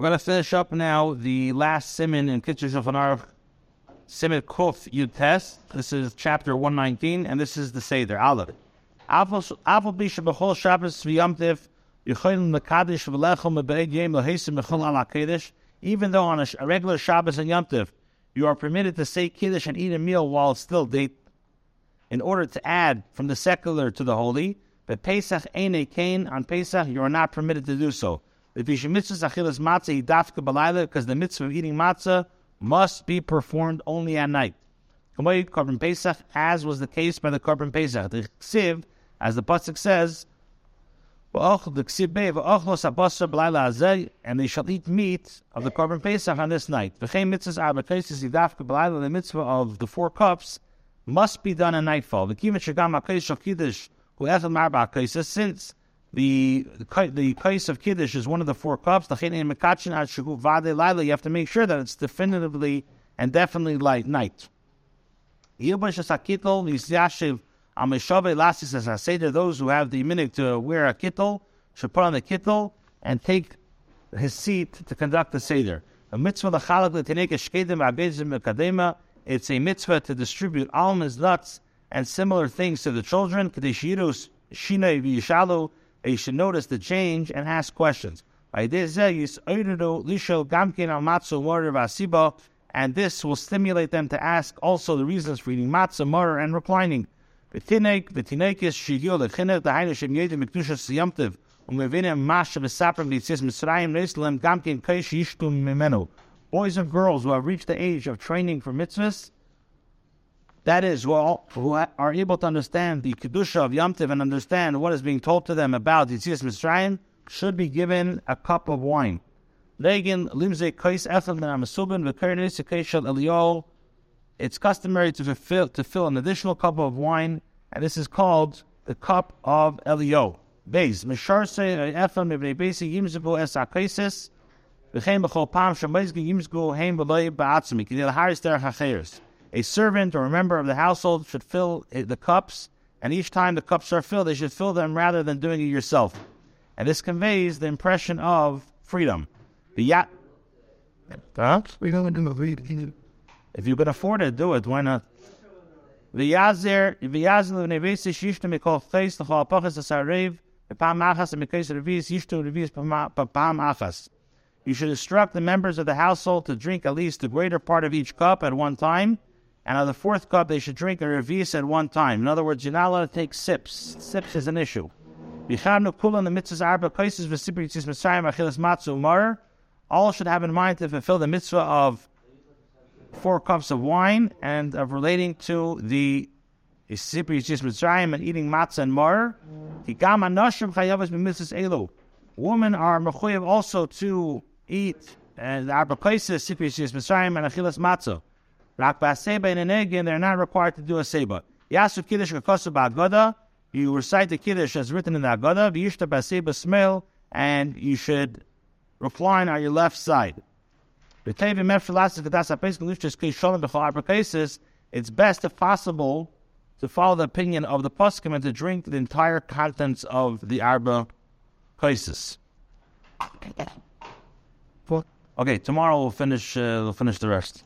We're going to finish up now the last simin in Kitzur Shulchan Aruch, Simin Kuf Yud Tes. This is chapter 119, and this is the Seder, Aleph. Avol Bisha B'chol Shabbos V'yam Tiv, Yecholim Mekadosh V'lechem Mebeid Yem Lehesim Mechol Ala Kedesh, even though on a, regular Shabbos and Yom Tiv, you are permitted to say Kiddush and eat a meal while still date, in order to add from the secular to the holy. But Pesach Eine Kain, on Pesach, you are not permitted to do so. Because the mitzvah of eating matzah must be performed only at night. Korban Pesach, as was the case by the Korban Pesach. The Ksiv, as the Pasuk says, and they shall eat meat of the Korban Pesach on this night. The mitzvah of the four cups must be done at nightfall. Since the the kais of kiddush is one of the four cups. You have to make sure that it's definitively and definitely light night. Those who have the minute to wear a kittel should put on the kittel and take his seat to conduct the seder. A mitzvah It's a mitzvah to distribute almonds, nuts, and similar things to the children you should notice the change and ask questions. Uh, uh, and this will stimulate them to ask also the reasons for eating matzah, maror, and reclining. Boys and girls who have reached the age of training for mitzvahs, that is, are, who are able to understand the Kedusha of Yom Tiv and understand what is being told to them about the Yitzias Mitzrayim, should be given a cup of wine. It's customary to fill, to fill an additional cup of wine, and this is called the cup of Elio. Mishar se ethel mibnei besi yimzibu es akaisis v'chein b'chol pam shemezgi yimzgu heim b'loy ba'atzmi k'dil haris derech hacheres a servant or a member of the household should fill the cups, and each time the cups are filled, they should fill them rather than doing it yourself. And this conveys the impression of freedom. The yacht. Huh? We don't do it. If you can afford it, do it. Why not? V'yazer v'yazer l'nevesi shishtu mikol chayis l'chol apachas asarev v'pam achas amikais revis yishtu revis pam achas. You should instruct the members of the household to drink at least the greater part of each cup at one time, and on the fourth cup they should drink a revis at one time. In other words, you're not allowed to take sips. Sips is an issue. All should have in mind to fulfill the mitzvah of four cups of wine and of relating to the and eating matzah and mar. Women are mechuyev also to eat and the arba kaisis, Sipri Mitzrayim and achilas matzah. Rak ba'aseba in an egg, and they're not required to do a seba. Yasuf kiddush kakosu ba'agada. You recite the kiddush as written in the agada. V'yishta ba'aseba smell, and you should recline on your left side. It's best, if possible, to follow the opinion of the poskim and to drink the entire contents of the arba kaisis. Okay, tomorrow we'll finish. Uh, we'll finish the rest.